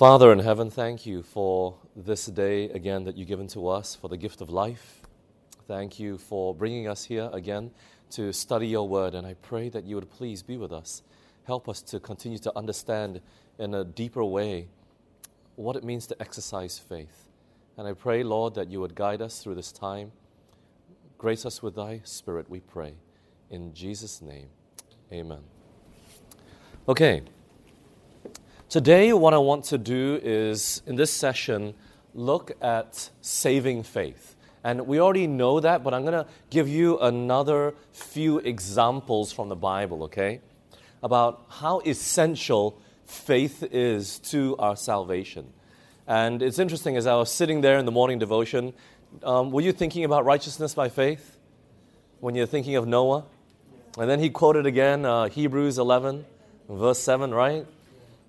Father in heaven, thank you for this day again that you've given to us, for the gift of life. Thank you for bringing us here again to study your word, and I pray that you would please be with us. Help us to continue to understand in a deeper way what it means to exercise faith. And I pray, Lord, that you would guide us through this time. Grace us with thy spirit, we pray. In Jesus' name, amen. Okay. Today, what I want to do is, in this session, look at saving faith. And we already know that, but I'm going to give you another few examples from the Bible, okay? About how essential faith is to our salvation. And it's interesting, as I was sitting there in the morning devotion, um, were you thinking about righteousness by faith when you're thinking of Noah? And then he quoted again uh, Hebrews 11, verse 7, right?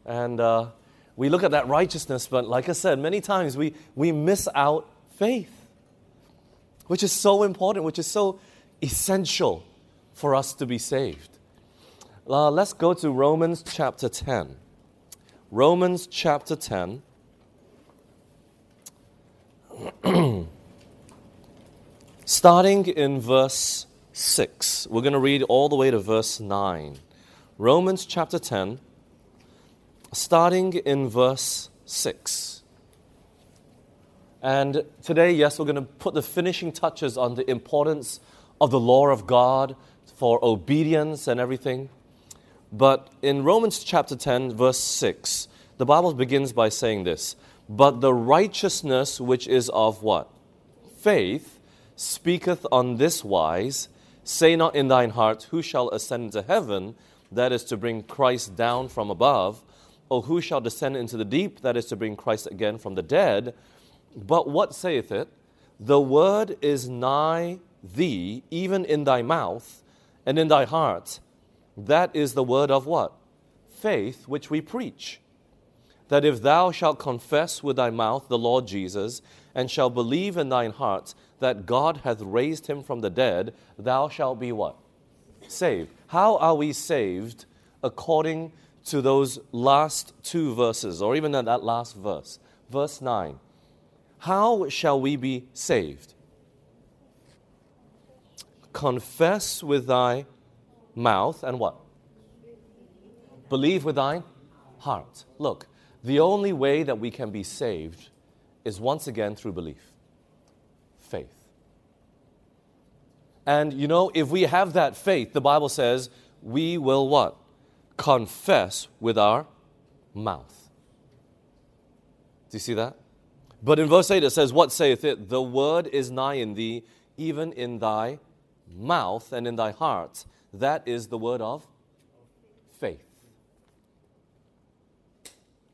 And uh, we look at that righteousness, but like I said, many times we, we miss out faith, which is so important, which is so essential for us to be saved. Uh, let's go to Romans chapter 10. Romans chapter 10. Starting in verse 6, we're going to read all the way to verse 9. Romans chapter 10 starting in verse 6. And today, yes, we're going to put the finishing touches on the importance of the law of God for obedience and everything. But in Romans chapter 10, verse 6, the Bible begins by saying this But the righteousness which is of what? Faith speaketh on this wise Say not in thine heart, Who shall ascend into heaven? That is to bring Christ down from above or who shall descend into the deep? That is to bring Christ again from the dead. But what saith it? The word is nigh thee, even in thy mouth and in thy heart. That is the word of what? Faith which we preach. That if thou shalt confess with thy mouth the Lord Jesus, and shalt believe in thine heart that God hath raised him from the dead, thou shalt be what? Saved. How are we saved? According to those last two verses, or even that last verse. Verse 9 How shall we be saved? Confess with thy mouth and what? Believe with thy heart. Look, the only way that we can be saved is once again through belief, faith. And you know, if we have that faith, the Bible says we will what? Confess with our mouth. Do you see that? But in verse 8 it says, What saith it? The word is nigh in thee, even in thy mouth and in thy heart. That is the word of faith.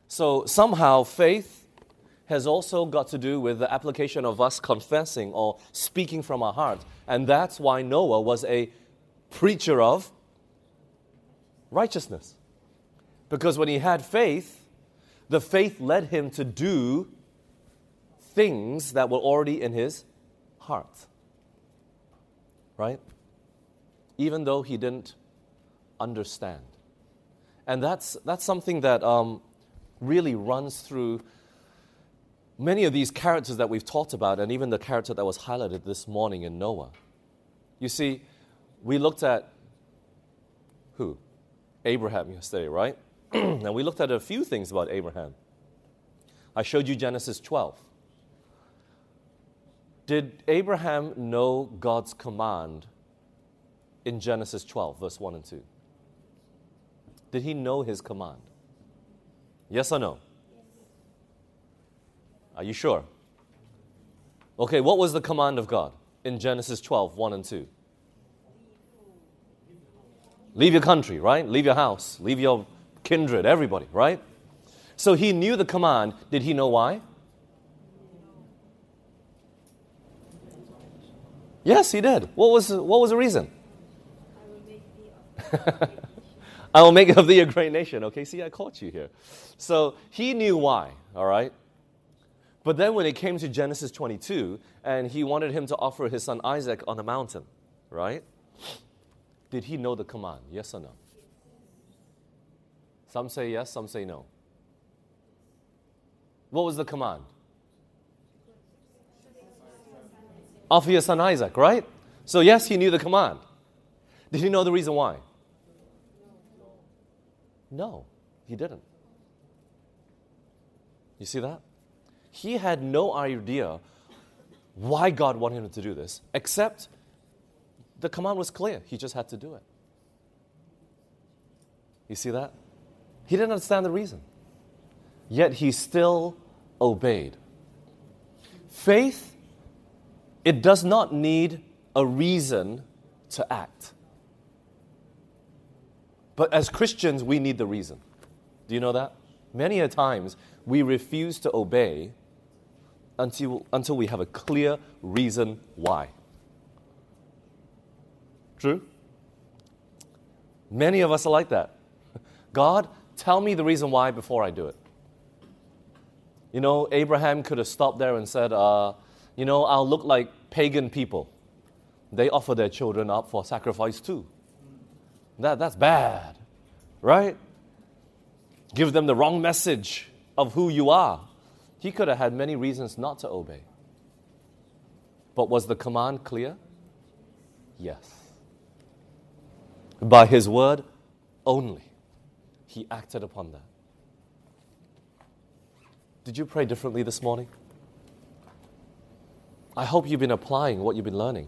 So somehow faith has also got to do with the application of us confessing or speaking from our heart. And that's why Noah was a preacher of righteousness. Because when he had faith, the faith led him to do things that were already in his heart. Right? Even though he didn't understand. And that's, that's something that um, really runs through many of these characters that we've talked about, and even the character that was highlighted this morning in Noah. You see, we looked at who? Abraham yesterday, right? and we looked at a few things about Abraham. I showed you Genesis 12. Did Abraham know God's command in Genesis 12, verse 1 and 2? Did he know his command? Yes or no? Are you sure? Okay, what was the command of God in Genesis 12, 1 and 2? Leave your country, right? Leave your house, leave your kindred, everybody, right? So he knew the command. Did he know why? Yes, he did. What was, what was the reason? I will make of thee a great nation. Okay, see, I caught you here. So he knew why, all right? But then when it came to Genesis 22, and he wanted him to offer his son Isaac on the mountain, right? Did he know the command? Yes or no? Some say yes, some say no. What was the command? Offer your son Isaac, right? So, yes, he knew the command. Did he know the reason why? No, he didn't. You see that? He had no idea why God wanted him to do this, except the command was clear. He just had to do it. You see that? He didn't understand the reason. Yet he still obeyed. Faith, it does not need a reason to act. But as Christians, we need the reason. Do you know that? Many a times we refuse to obey until, until we have a clear reason why. True? Many of us are like that. God, tell me the reason why before I do it. You know, Abraham could have stopped there and said, uh, You know, I'll look like pagan people. They offer their children up for sacrifice too. That, that's bad, right? Give them the wrong message of who you are. He could have had many reasons not to obey. But was the command clear? Yes. By his word only, he acted upon that. Did you pray differently this morning? I hope you've been applying what you've been learning.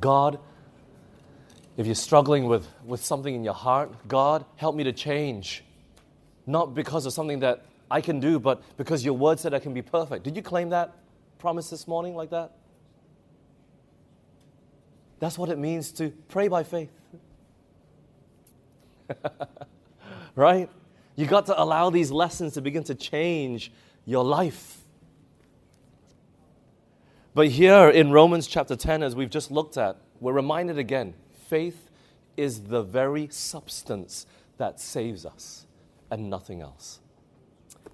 God, if you're struggling with, with something in your heart, God, help me to change. Not because of something that I can do, but because your word said I can be perfect. Did you claim that promise this morning like that? That's what it means to pray by faith. right? You got to allow these lessons to begin to change your life. But here in Romans chapter 10, as we've just looked at, we're reminded again faith is the very substance that saves us and nothing else.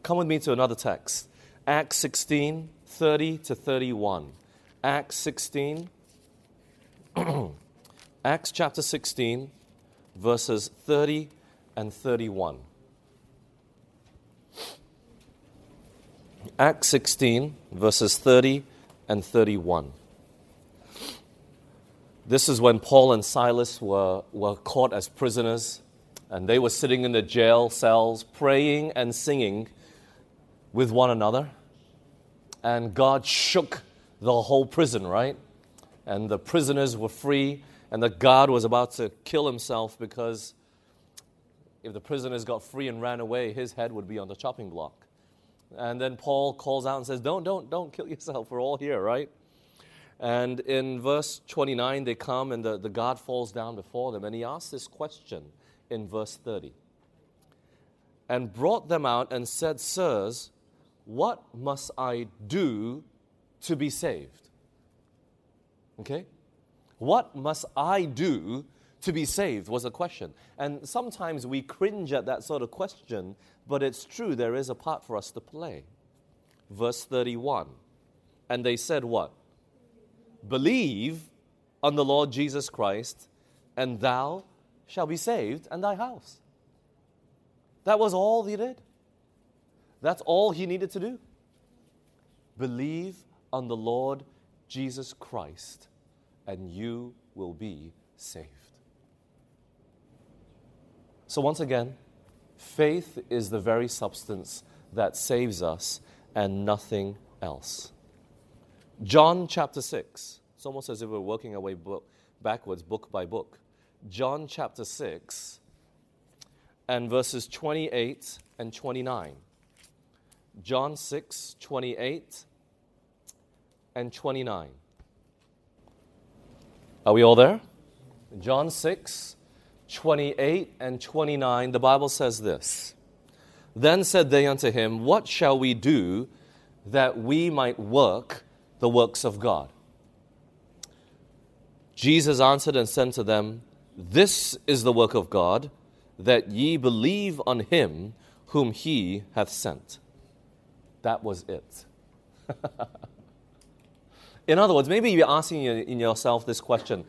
Come with me to another text Acts 16 30 to 31. Acts 16, Acts chapter 16, verses 30 and 31. Acts 16, verses 30 and 31. This is when Paul and Silas were, were caught as prisoners, and they were sitting in the jail cells praying and singing with one another. And God shook the whole prison, right? And the prisoners were free, and that God was about to kill himself because if the prisoners got free and ran away, his head would be on the chopping block. And then Paul calls out and says, Don't, don't, don't kill yourself. We're all here, right? And in verse 29, they come and the, the guard falls down before them. And he asks this question in verse 30 and brought them out and said, Sirs, what must I do to be saved? Okay? What must I do to be saved was a question. And sometimes we cringe at that sort of question, but it's true, there is a part for us to play. Verse 31. And they said, What? Believe on the Lord Jesus Christ, and thou shalt be saved, and thy house. That was all he did. That's all he needed to do. Believe on the Lord Jesus Christ, and you will be saved. So, once again, faith is the very substance that saves us and nothing else. John chapter 6. It's almost as if we're working our way book, backwards, book by book. John chapter 6 and verses 28 and 29. John 6, 28 and 29. Are we all there? John 6, 28 and 29, the Bible says this Then said they unto him, What shall we do that we might work the works of God? Jesus answered and said to them, This is the work of God, that ye believe on him whom he hath sent. That was it. in other words, maybe you're asking in yourself this question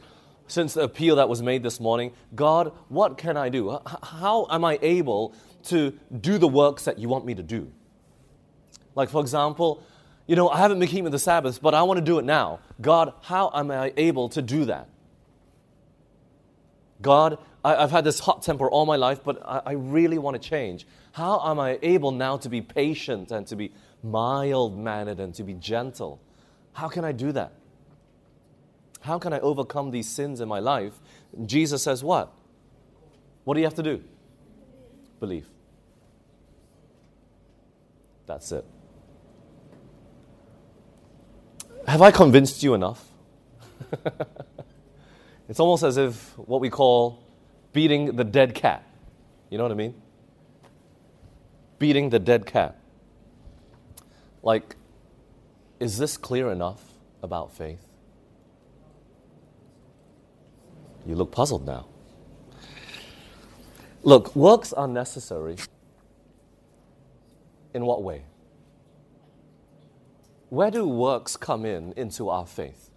since the appeal that was made this morning God, what can I do? How am I able to do the works that you want me to do? Like, for example, you know, I haven't been keeping the Sabbath, but I want to do it now. God, how am I able to do that? God, I, have had this hot temper all my life, but I, I really want to change. How am I able now to be patient and to be mild mannered and to be gentle? How can I do that? How can I overcome these sins in my life? Jesus says, What? What do you have to do? Believe. That's it. Have I convinced you enough? it's almost as if what we call beating the dead cat. You know what I mean? Beating the dead cat. Like, is this clear enough about faith? You look puzzled now. Look, works are necessary. In what way? Where do works come in into our faith?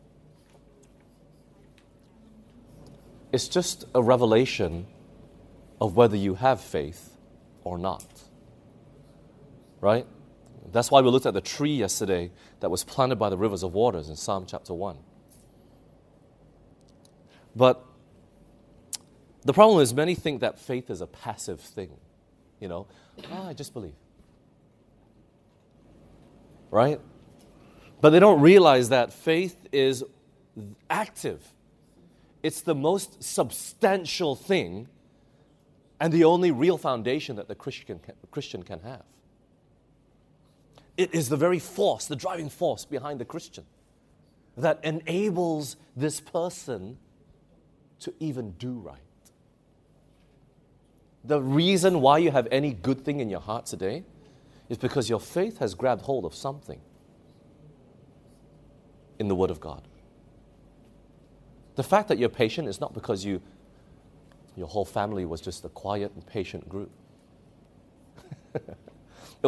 It's just a revelation of whether you have faith or not. Right? That's why we looked at the tree yesterday that was planted by the rivers of waters in Psalm chapter 1. But the problem is, many think that faith is a passive thing. You know, oh, I just believe. Right? But they don't realize that faith is active. It's the most substantial thing and the only real foundation that the Christian Christian can have. It is the very force, the driving force behind the Christian that enables this person to even do right. The reason why you have any good thing in your heart today is because your faith has grabbed hold of something in the Word of God. The fact that you're patient is not because you, your whole family was just a quiet and patient group.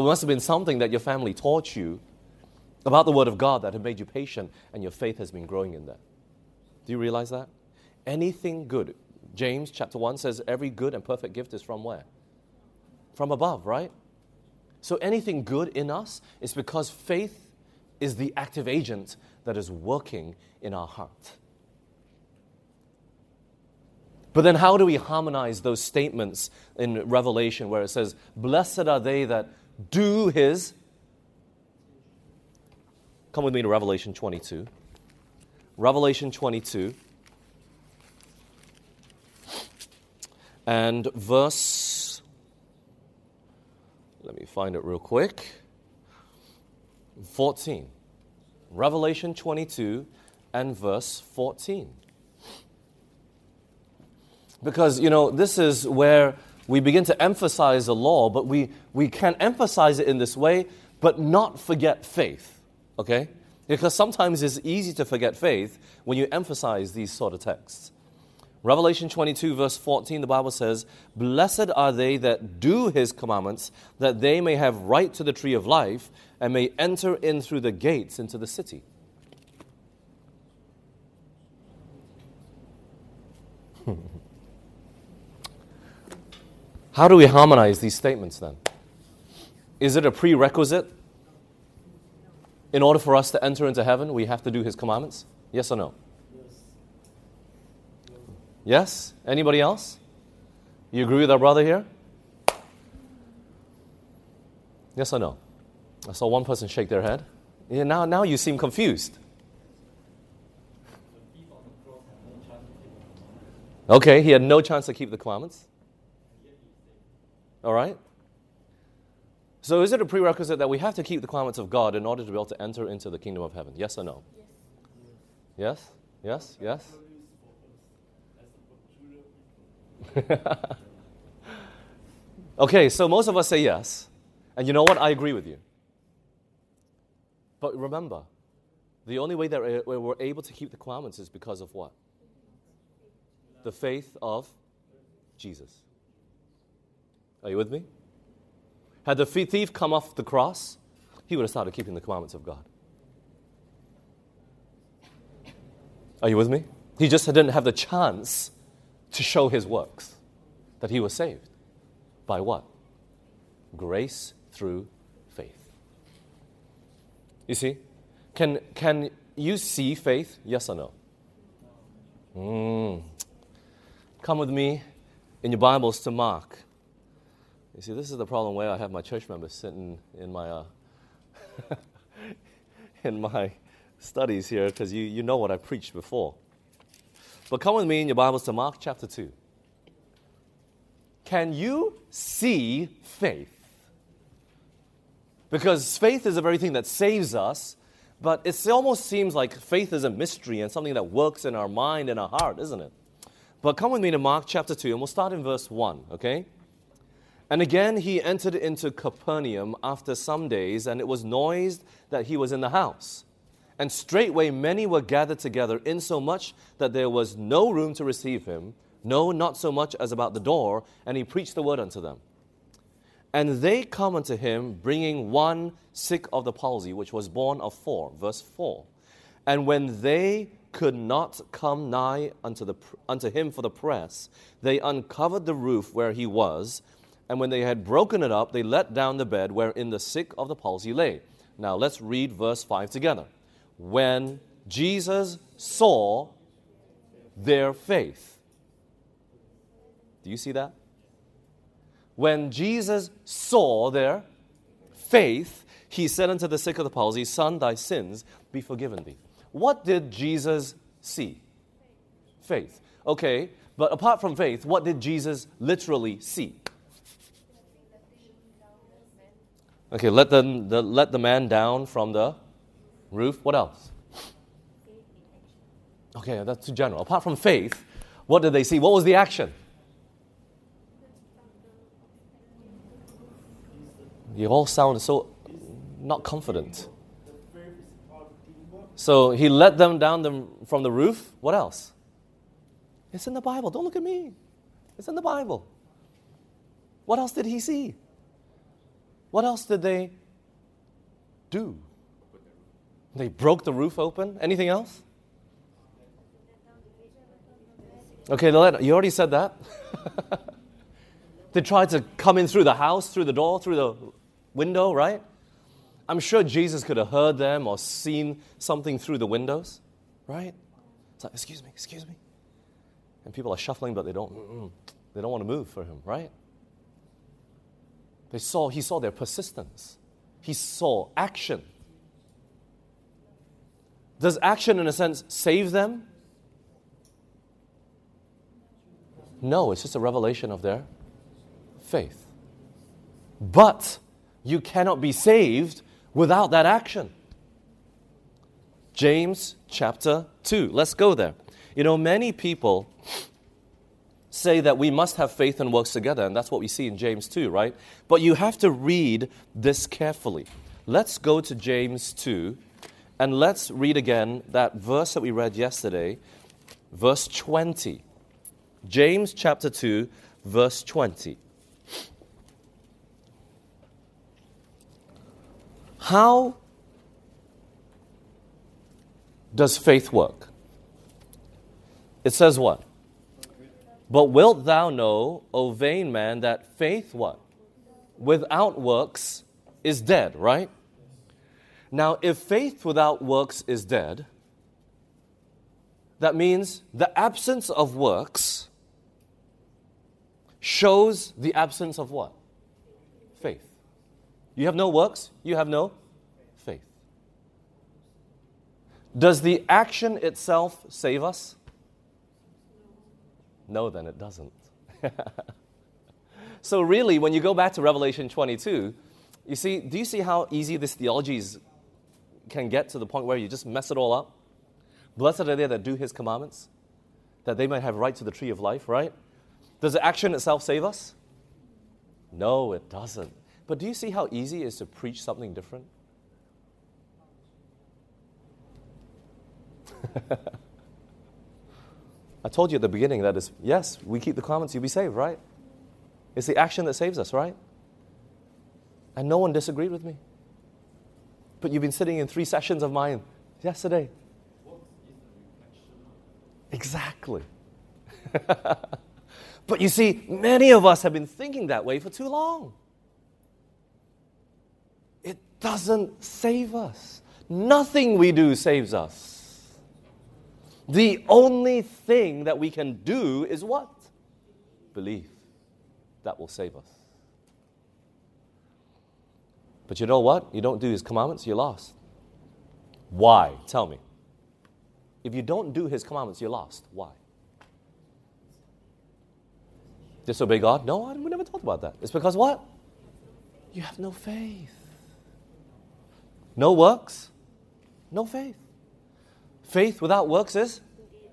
it must have been something that your family taught you about the Word of God that had made you patient, and your faith has been growing in that. Do you realize that? Anything good. James chapter 1 says, Every good and perfect gift is from where? From above, right? So anything good in us is because faith is the active agent that is working in our heart. But then, how do we harmonize those statements in Revelation where it says, Blessed are they that do his. Come with me to Revelation 22. Revelation 22. And verse. Let me find it real quick. 14. Revelation 22 and verse 14. Because, you know, this is where we begin to emphasize the law, but we, we can emphasize it in this way, but not forget faith. Okay? Because sometimes it's easy to forget faith when you emphasize these sort of texts. Revelation 22, verse 14, the Bible says, Blessed are they that do his commandments, that they may have right to the tree of life and may enter in through the gates into the city. How do we harmonize these statements then? Is it a prerequisite? In order for us to enter into heaven, we have to do his commandments? Yes or no? Yes? Anybody else? You agree with our brother here? Yes or no? I saw one person shake their head. Yeah, now, now you seem confused. Okay, he had no chance to keep the commandments. All right? So, is it a prerequisite that we have to keep the commandments of God in order to be able to enter into the kingdom of heaven? Yes or no? Yes? Yes? Yes? okay, so most of us say yes. And you know what? I agree with you. But remember, the only way that we're able to keep the commandments is because of what? The faith of Jesus. Are you with me? Had the thief come off the cross, he would have started keeping the commandments of God. Are you with me? He just didn't have the chance to show his works that he was saved. By what? Grace through faith. You see? Can, can you see faith? Yes or no? Mm. Come with me in your Bibles to Mark. You see, this is the problem where I have my church members sitting in my, uh, in my studies here because you, you know what I preached before. But come with me in your Bibles to Mark chapter 2. Can you see faith? Because faith is the very thing that saves us, but it almost seems like faith is a mystery and something that works in our mind and our heart, isn't it? But come with me to Mark chapter 2, and we'll start in verse 1, okay? And again he entered into Capernaum after some days, and it was noised that he was in the house. And straightway many were gathered together, insomuch that there was no room to receive him, no, not so much as about the door, and he preached the word unto them. And they come unto him, bringing one sick of the palsy, which was borne of four. Verse 4. And when they could not come nigh unto, the, unto him for the press, they uncovered the roof where he was. And when they had broken it up, they let down the bed wherein the sick of the palsy lay. Now let's read verse 5 together. When Jesus saw their faith. Do you see that? When Jesus saw their faith, he said unto the sick of the palsy, Son, thy sins be forgiven thee. What did Jesus see? Faith. Okay, but apart from faith, what did Jesus literally see? Okay, let the, the, let the man down from the roof. What else? Okay, that's too general. Apart from faith, what did they see? What was the action? You all sound so not confident. So he let them down the, from the roof. What else? It's in the Bible. Don't look at me. It's in the Bible. What else did he see? What else did they do? They broke the roof open. Anything else? Okay, you already said that. they tried to come in through the house, through the door, through the window, right? I'm sure Jesus could have heard them or seen something through the windows, right? It's like, excuse me, excuse me. And people are shuffling, but they don't, they don't want to move for him, right? They saw, he saw their persistence. He saw action. Does action, in a sense, save them? No, it's just a revelation of their faith. But you cannot be saved without that action. James chapter 2. Let's go there. You know, many people say that we must have faith and works together, and that's what we see in James 2, right? But you have to read this carefully. Let's go to James 2 and let's read again that verse that we read yesterday, verse 20. James chapter 2, verse 20. How does faith work? It says what? But wilt thou know, O vain man, that faith what? Without works is dead, right? Now, if faith without works is dead, that means the absence of works shows the absence of what? Faith. You have no works, you have no faith. Does the action itself save us? No, then it doesn't. so, really, when you go back to Revelation 22, you see, do you see how easy this theology can get to the point where you just mess it all up? Blessed are they that do his commandments, that they might have right to the tree of life, right? Does the action itself save us? No, it doesn't. But do you see how easy it is to preach something different? I told you at the beginning that is, yes, we keep the commandments, you'll be saved, right? It's the action that saves us, right? And no one disagreed with me. But you've been sitting in three sessions of mine yesterday. Exactly. but you see, many of us have been thinking that way for too long It doesn't save us. Nothing we do saves us. The only thing that we can do is what? Believe. That will save us. But you know what? You don't do his commandments, you're lost. Why? Tell me. If you don't do his commandments, you're lost. Why? Disobey God? No, we never talked about that. It's because what? You have no faith. No works, no faith. Faith without works is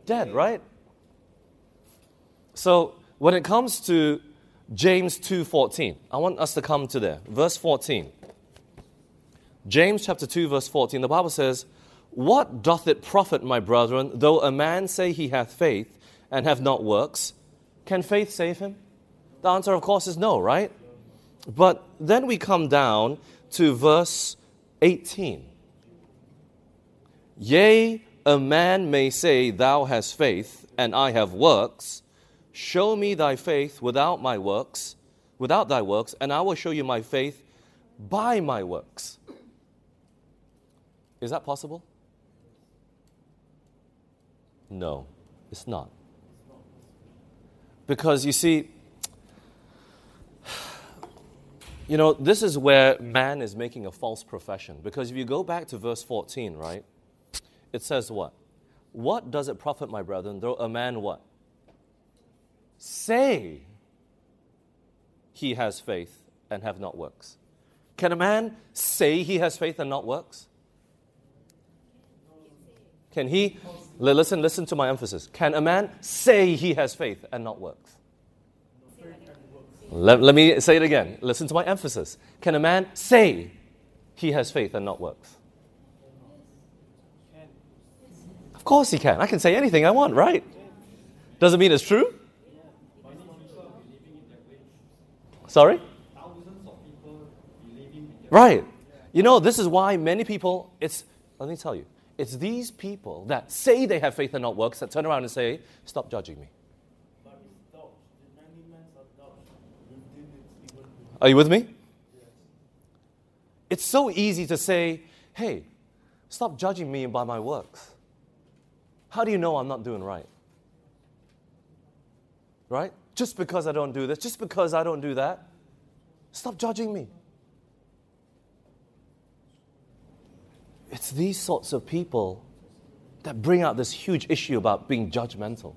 dead, right? So when it comes to James 2:14, I want us to come to there. Verse 14. James chapter 2 verse 14, the Bible says, "What doth it profit, my brethren, though a man say he hath faith and have not works? Can faith save him?" The answer of course is no, right? But then we come down to verse 18. Yea, a man may say, Thou hast faith, and I have works. Show me thy faith without my works, without thy works, and I will show you my faith by my works. Is that possible? No, it's not. Because you see, you know, this is where man is making a false profession. Because if you go back to verse 14, right, it says what? What does it profit, my brethren, though a man what? Say he has faith and have not works. Can a man say he has faith and not works? Can he, listen, listen to my emphasis. Can a man say he has faith and not works? Let, let me say it again. Listen to my emphasis. Can a man say he has faith and not works? Of course he can. I can say anything I want, right? Doesn't mean it's true. Sorry? Right. You know, this is why many people, it's, let me tell you, it's these people that say they have faith and not works that turn around and say, Stop judging me. Are you with me? It's so easy to say, hey, stop judging me by my works. How do you know I'm not doing right? Right? Just because I don't do this, just because I don't do that, stop judging me. It's these sorts of people that bring out this huge issue about being judgmental.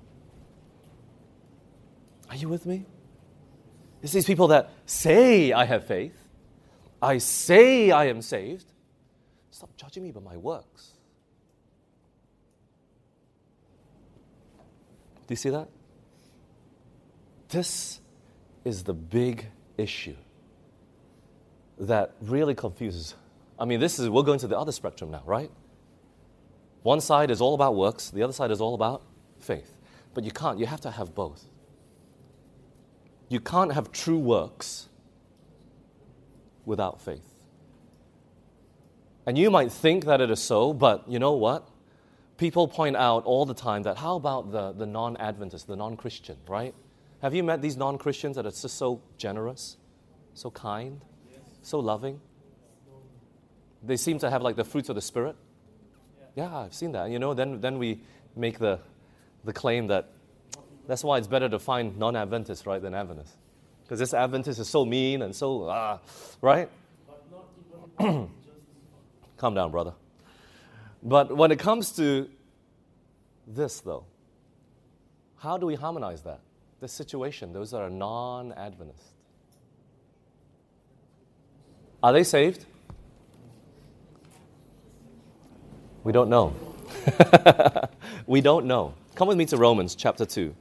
Are you with me? It's these people that say I have faith, I say I am saved. Stop judging me by my works. Do you see that? This is the big issue that really confuses. I mean, this is, we're going to the other spectrum now, right? One side is all about works, the other side is all about faith. But you can't, you have to have both you can't have true works without faith. And you might think that it is so, but you know what? People point out all the time that how about the, the non Adventist, the non Christian, right? Have you met these non Christians that are just so generous, so kind, so loving? They seem to have like the fruits of the Spirit. Yeah, yeah I've seen that. You know, then, then we make the, the claim that that's why it's better to find non Adventists, right, than Adventists. Because this Adventist is so mean and so, ah, right? Calm down, brother. But when it comes to this, though, how do we harmonize that? This situation, those that are non Adventists. Are they saved? We don't know. we don't know. Come with me to Romans chapter 2.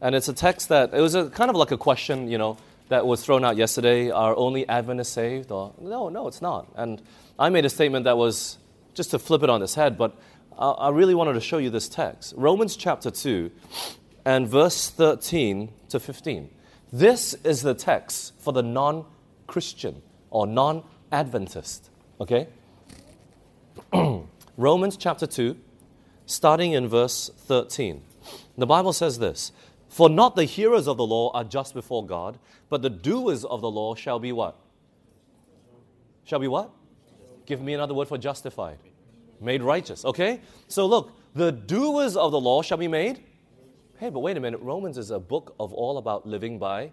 And it's a text that, it was a, kind of like a question, you know, that was thrown out yesterday. Are only Adventists saved? Or, no, no, it's not. And I made a statement that was just to flip it on its head, but I, I really wanted to show you this text. Romans chapter 2 and verse 13 to 15. This is the text for the non Christian or non Adventist. Okay? Romans chapter 2, starting in verse 13. The Bible says this for not the hearers of the law are just before God, but the doers of the law shall be what? Shall be what? Give me another word for justified. Made righteous. Okay? So look, the doers of the law shall be made. Hey, but wait a minute. Romans is a book of all about living by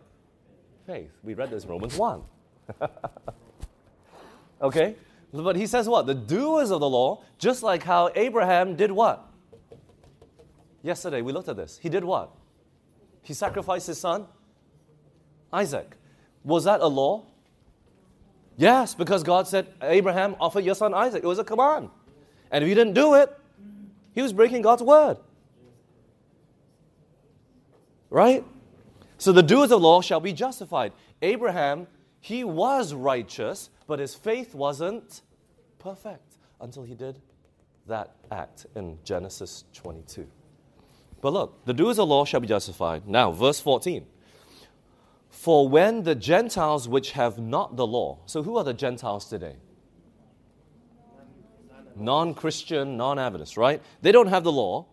faith. We read this Romans 1. okay? But he says what? The doers of the law, just like how Abraham did what? Yesterday we looked at this. He did what? He sacrificed his son, Isaac. Was that a law? Yes, because God said, Abraham, offer your son Isaac. It was a command. And if he didn't do it, he was breaking God's word. Right? So the doers of law shall be justified. Abraham, he was righteous, but his faith wasn't perfect until he did that act in Genesis 22. But look, the doers of law shall be justified. Now, verse 14. For when the Gentiles which have not the law, so who are the Gentiles today? Non Christian, non Adventist, right? They don't have the law.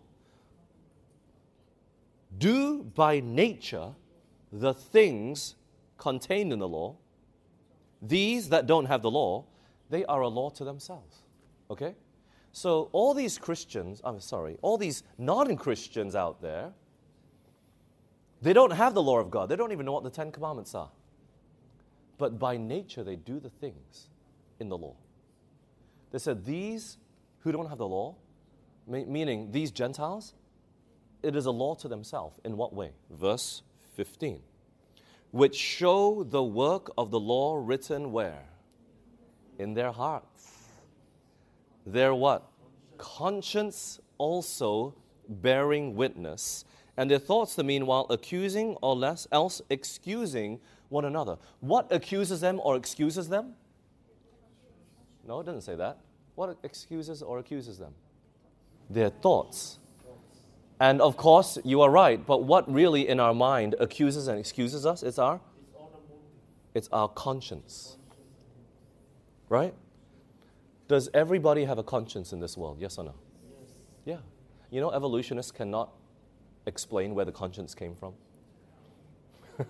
Do by nature the things contained in the law. These that don't have the law, they are a law to themselves. Okay? So, all these Christians, I'm sorry, all these non Christians out there, they don't have the law of God. They don't even know what the Ten Commandments are. But by nature, they do the things in the law. They said, These who don't have the law, meaning these Gentiles, it is a law to themselves. In what way? Verse 15. Which show the work of the law written where? In their hearts. Their what? Conscience also bearing witness and their thoughts the meanwhile accusing or less else excusing one another. What accuses them or excuses them? No, it doesn't say that. What excuses or accuses them? Their thoughts. And of course, you are right, but what really in our mind accuses and excuses us? It's our it's our conscience. Right? Does everybody have a conscience in this world? Yes or no? Yeah. You know, evolutionists cannot explain where the conscience came from?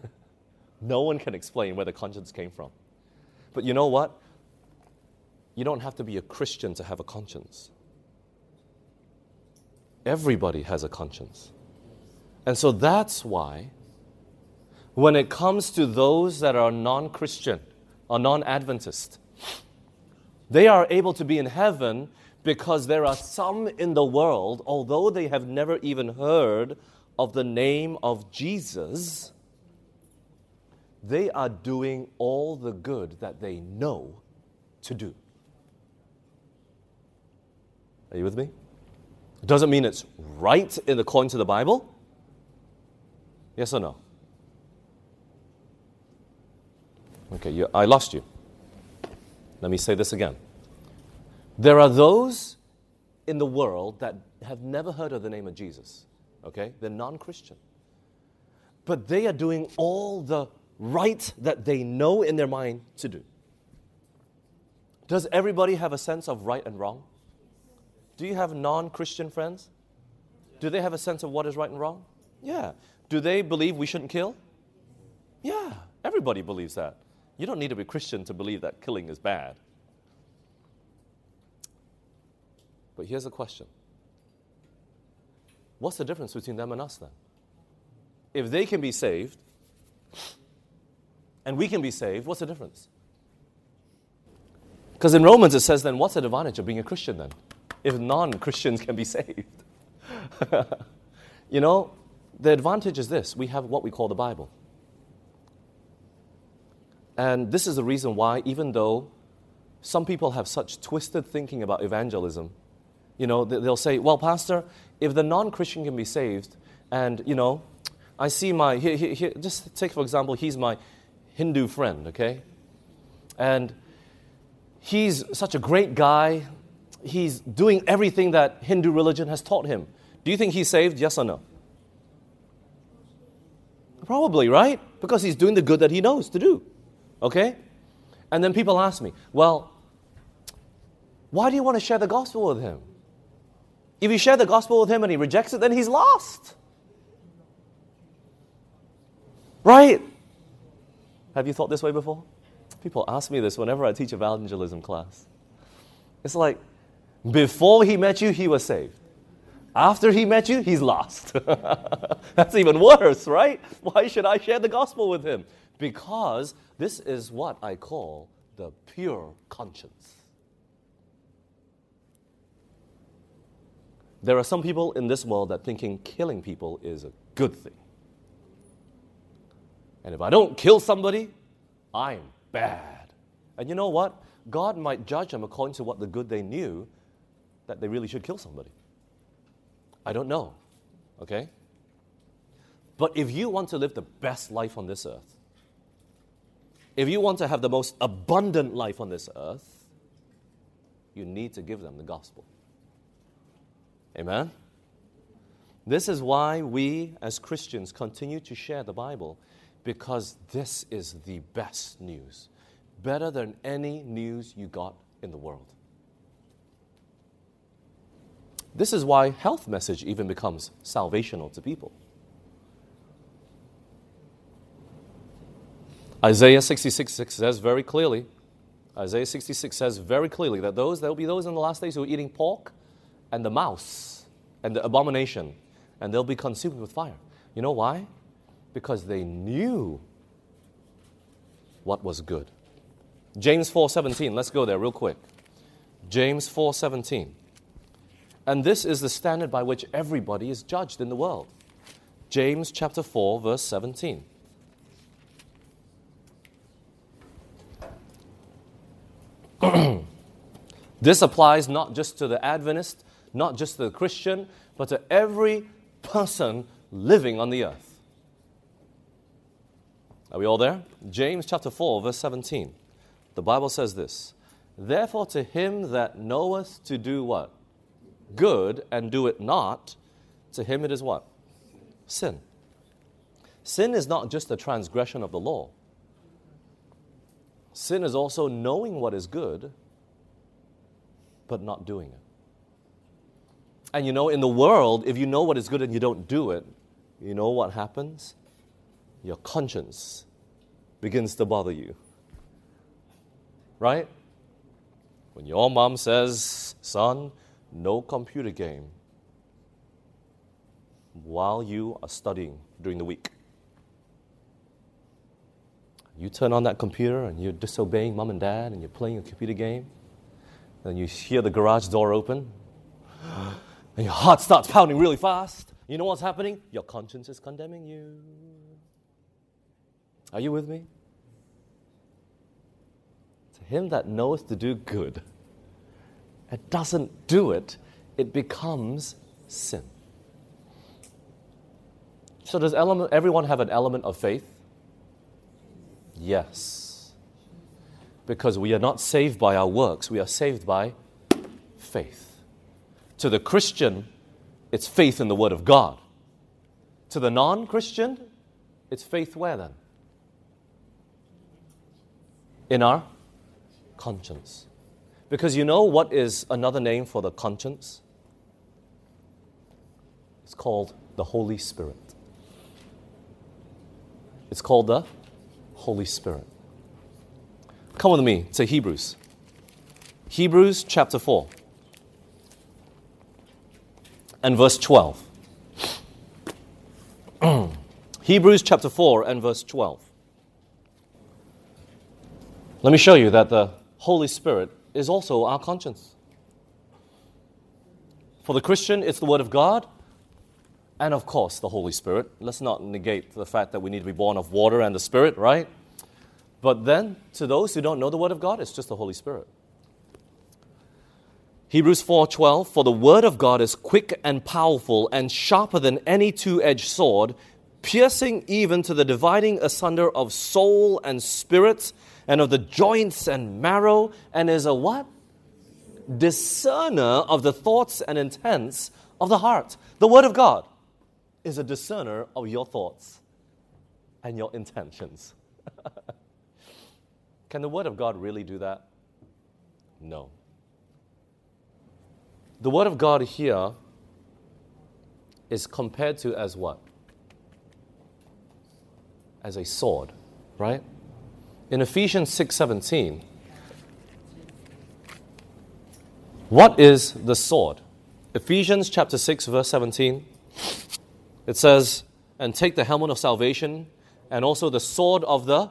no one can explain where the conscience came from. But you know what? You don't have to be a Christian to have a conscience. Everybody has a conscience. And so that's why, when it comes to those that are non Christian or non Adventist, they are able to be in heaven because there are some in the world, although they have never even heard of the name of Jesus, they are doing all the good that they know to do. Are you with me? It doesn't mean it's right in the according to the Bible. Yes or no? Okay, you, I lost you. Let me say this again. There are those in the world that have never heard of the name of Jesus. Okay? They're non Christian. But they are doing all the right that they know in their mind to do. Does everybody have a sense of right and wrong? Do you have non Christian friends? Do they have a sense of what is right and wrong? Yeah. Do they believe we shouldn't kill? Yeah. Everybody believes that. You don't need to be Christian to believe that killing is bad. But here's a question What's the difference between them and us then? If they can be saved and we can be saved, what's the difference? Because in Romans it says, then what's the advantage of being a Christian then? If non Christians can be saved. you know, the advantage is this we have what we call the Bible. And this is the reason why, even though some people have such twisted thinking about evangelism, you know, they'll say, well, Pastor, if the non Christian can be saved, and, you know, I see my, here, here, here, just take for example, he's my Hindu friend, okay? And he's such a great guy. He's doing everything that Hindu religion has taught him. Do you think he's saved? Yes or no? Probably, right? Because he's doing the good that he knows to do. Okay? And then people ask me, well, why do you want to share the gospel with him? If you share the gospel with him and he rejects it, then he's lost. Right? Have you thought this way before? People ask me this whenever I teach evangelism class. It's like before he met you, he was saved. After he met you, he's lost. That's even worse, right? Why should I share the gospel with him? Because this is what I call the pure conscience. There are some people in this world that thinking killing people is a good thing. And if I don't kill somebody, I'm bad. And you know what? God might judge them according to what the good they knew that they really should kill somebody. I don't know. Okay? But if you want to live the best life on this earth, if you want to have the most abundant life on this earth, you need to give them the gospel. Amen? This is why we as Christians continue to share the Bible because this is the best news, better than any news you got in the world. This is why health message even becomes salvational to people. Isaiah 66 6 says very clearly, Isaiah 66 says very clearly that those there will be those in the last days who are eating pork and the mouse and the abomination, and they'll be consumed with fire. You know why? Because they knew what was good. James 4:17. Let's go there real quick. James 4:17. And this is the standard by which everybody is judged in the world. James chapter 4 verse 17. this applies not just to the Adventist, not just to the Christian, but to every person living on the earth. Are we all there? James chapter 4, verse 17. The Bible says this Therefore, to him that knoweth to do what? Good and do it not, to him it is what? Sin. Sin is not just a transgression of the law. Sin is also knowing what is good, but not doing it. And you know, in the world, if you know what is good and you don't do it, you know what happens? Your conscience begins to bother you. Right? When your mom says, son, no computer game while you are studying during the week. You turn on that computer and you're disobeying mom and dad and you're playing a computer game. And you hear the garage door open and your heart starts pounding really fast. You know what's happening? Your conscience is condemning you. Are you with me? To him that knoweth to do good and doesn't do it, it becomes sin. So, does element, everyone have an element of faith? Yes. Because we are not saved by our works, we are saved by faith. To the Christian, it's faith in the Word of God. To the non Christian, it's faith where then? In our conscience. Because you know what is another name for the conscience? It's called the Holy Spirit. It's called the Holy Spirit. Come with me to Hebrews. Hebrews chapter 4 and verse 12. Hebrews chapter 4 and verse 12. Let me show you that the Holy Spirit is also our conscience. For the Christian, it's the Word of God, and of course, the Holy Spirit. Let's not negate the fact that we need to be born of water and the Spirit, right? But then, to those who don't know the Word of God, it's just the Holy Spirit. Hebrews 4:12 For the word of God is quick and powerful and sharper than any two-edged sword piercing even to the dividing asunder of soul and spirit and of the joints and marrow and is a what? Discerner of the thoughts and intents of the heart. The word of God is a discerner of your thoughts and your intentions. Can the word of God really do that? No. The Word of God here is compared to as what? As a sword, right? In Ephesians 6:17, What is the sword? Ephesians chapter 6, verse 17. It says, And take the helmet of salvation and also the sword of the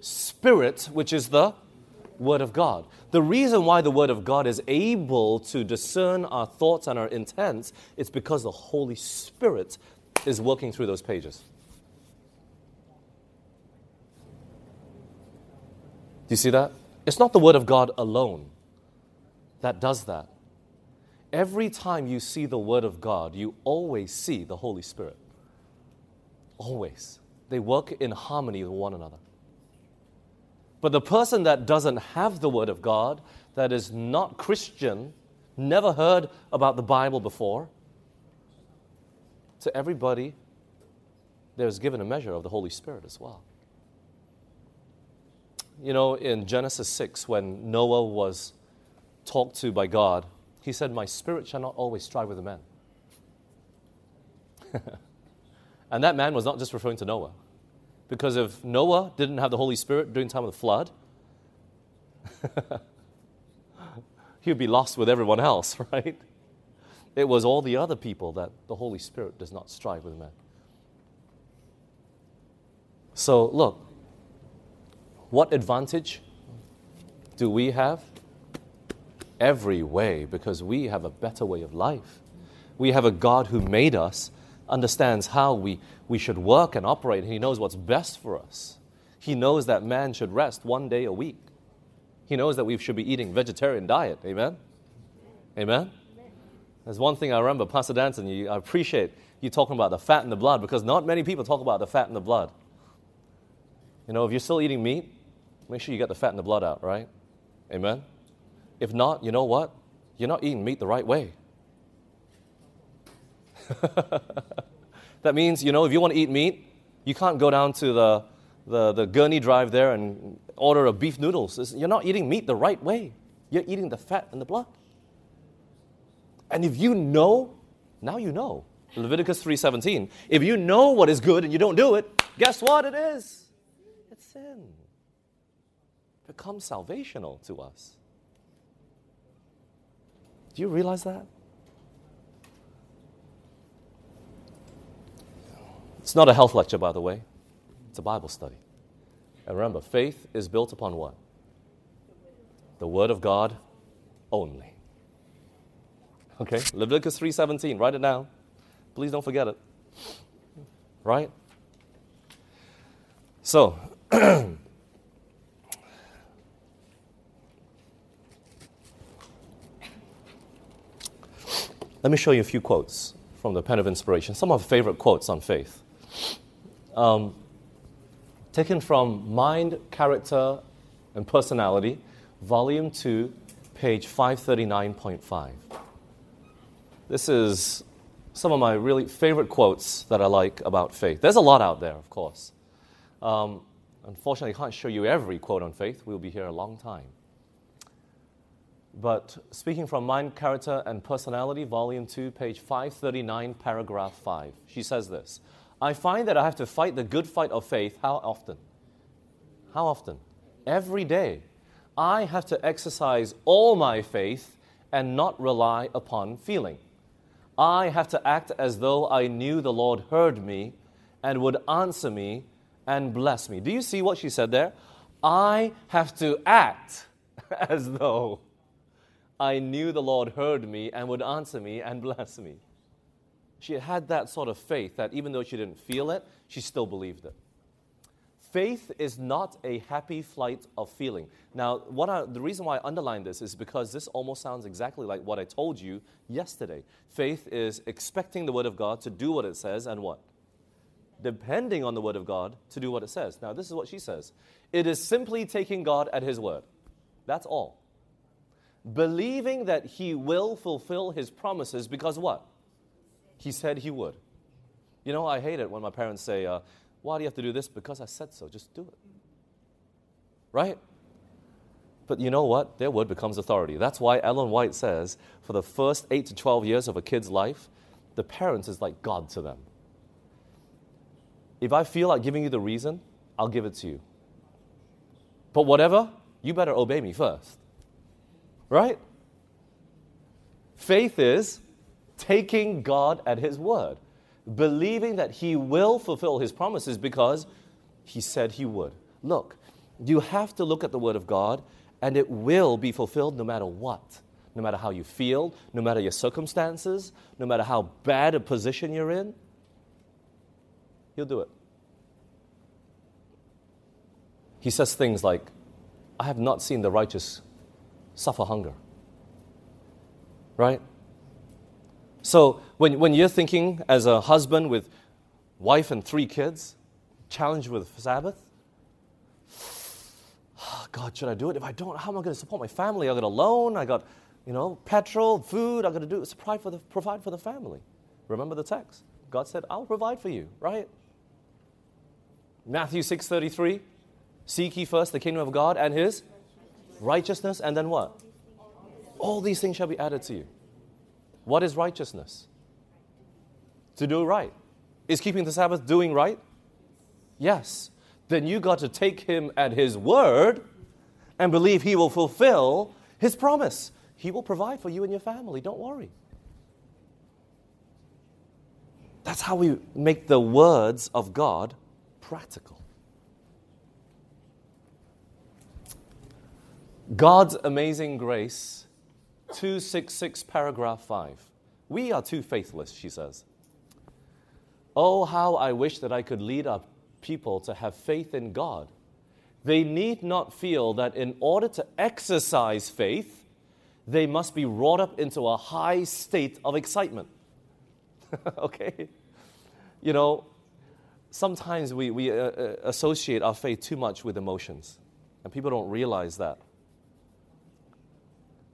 Spirit, which is the Word of God. The reason why the Word of God is able to discern our thoughts and our intents is because the Holy Spirit is working through those pages. Do you see that? It's not the Word of God alone that does that. Every time you see the Word of God, you always see the Holy Spirit. Always. They work in harmony with one another. But the person that doesn't have the Word of God, that is not Christian, never heard about the Bible before, to everybody, there's given a measure of the Holy Spirit as well. You know, in Genesis 6, when Noah was talked to by God, he said, My spirit shall not always strive with the man. and that man was not just referring to Noah. Because if Noah didn't have the Holy Spirit during the time of the flood, he would be lost with everyone else, right? It was all the other people that the Holy Spirit does not strive with men. So, look, what advantage do we have? Every way, because we have a better way of life. We have a God who made us understands how we, we should work and operate. He knows what's best for us. He knows that man should rest one day a week. He knows that we should be eating vegetarian diet. Amen? Amen? There's one thing I remember, Pastor Danson, you, I appreciate you talking about the fat in the blood because not many people talk about the fat in the blood. You know, if you're still eating meat, make sure you get the fat in the blood out, right? Amen? If not, you know what? You're not eating meat the right way. that means, you know, if you want to eat meat, you can't go down to the, the, the Gurney Drive there and order a beef noodles. You're not eating meat the right way. You're eating the fat and the blood. And if you know, now you know. Leviticus 3:17. If you know what is good and you don't do it, guess what it is? It's sin. It becomes salvational to us. Do you realize that? It's not a health lecture, by the way, it's a Bible study. And remember, faith is built upon what? The Word of God only. Okay? Leviticus 3:17, write it down. Please don't forget it. Right? So, let me show you a few quotes from the pen of inspiration, some of my favorite quotes on faith. Um, taken from Mind, Character, and Personality, Volume 2, page 539.5. This is some of my really favorite quotes that I like about faith. There's a lot out there, of course. Um, unfortunately, I can't show you every quote on faith. We'll be here a long time. But speaking from Mind, Character, and Personality, Volume 2, page 539, paragraph 5, she says this I find that I have to fight the good fight of faith. How often? How often? Every day. I have to exercise all my faith and not rely upon feeling. I have to act as though I knew the Lord heard me and would answer me and bless me. Do you see what she said there? I have to act as though I knew the Lord heard me and would answer me and bless me she had that sort of faith that even though she didn't feel it, she still believed it. Faith is not a happy flight of feeling. Now, what I, the reason why I underline this is because this almost sounds exactly like what I told you yesterday. Faith is expecting the Word of God to do what it says and what? Depending on the Word of God to do what it says. Now, this is what she says it is simply taking God at His Word. That's all. Believing that He will fulfill His promises because what? He said He would. You know, I hate it when my parents say, uh, Why do you have to do this? Because I said so. Just do it. Right? But you know what? Their word becomes authority. That's why Ellen White says for the first 8 to 12 years of a kid's life, the parents is like God to them. If I feel like giving you the reason, I'll give it to you. But whatever, you better obey me first. Right? Faith is taking God at His word, believing that He will fulfill His promises because He said He would. Look, you have to look at the Word of God, and it will be fulfilled no matter what. No matter how you feel, no matter your circumstances, no matter how bad a position you're in, He'll do it. He says things like, I have not seen the righteous suffer hunger. Right? So when, when you're thinking as a husband with wife and three kids, challenged with Sabbath, God, should I do it? If I don't, how am I going to support my family? I got a loan, I got, you know, petrol, food, I got to do. Provide for the, provide for the family. Remember the text. God said, I'll provide for you, right? Matthew 6.33, seek ye first the kingdom of God and his righteousness, and then what? All these things shall be added to you. What is righteousness? To do right. Is keeping the Sabbath doing right? Yes. Then you got to take him at his word and believe he will fulfill his promise. He will provide for you and your family. Don't worry. That's how we make the words of God practical. God's amazing grace, 266, paragraph 5. We are too faithless, she says. Oh, how I wish that I could lead our people to have faith in God. They need not feel that in order to exercise faith, they must be wrought up into a high state of excitement. okay? You know, sometimes we, we uh, uh, associate our faith too much with emotions, and people don't realize that.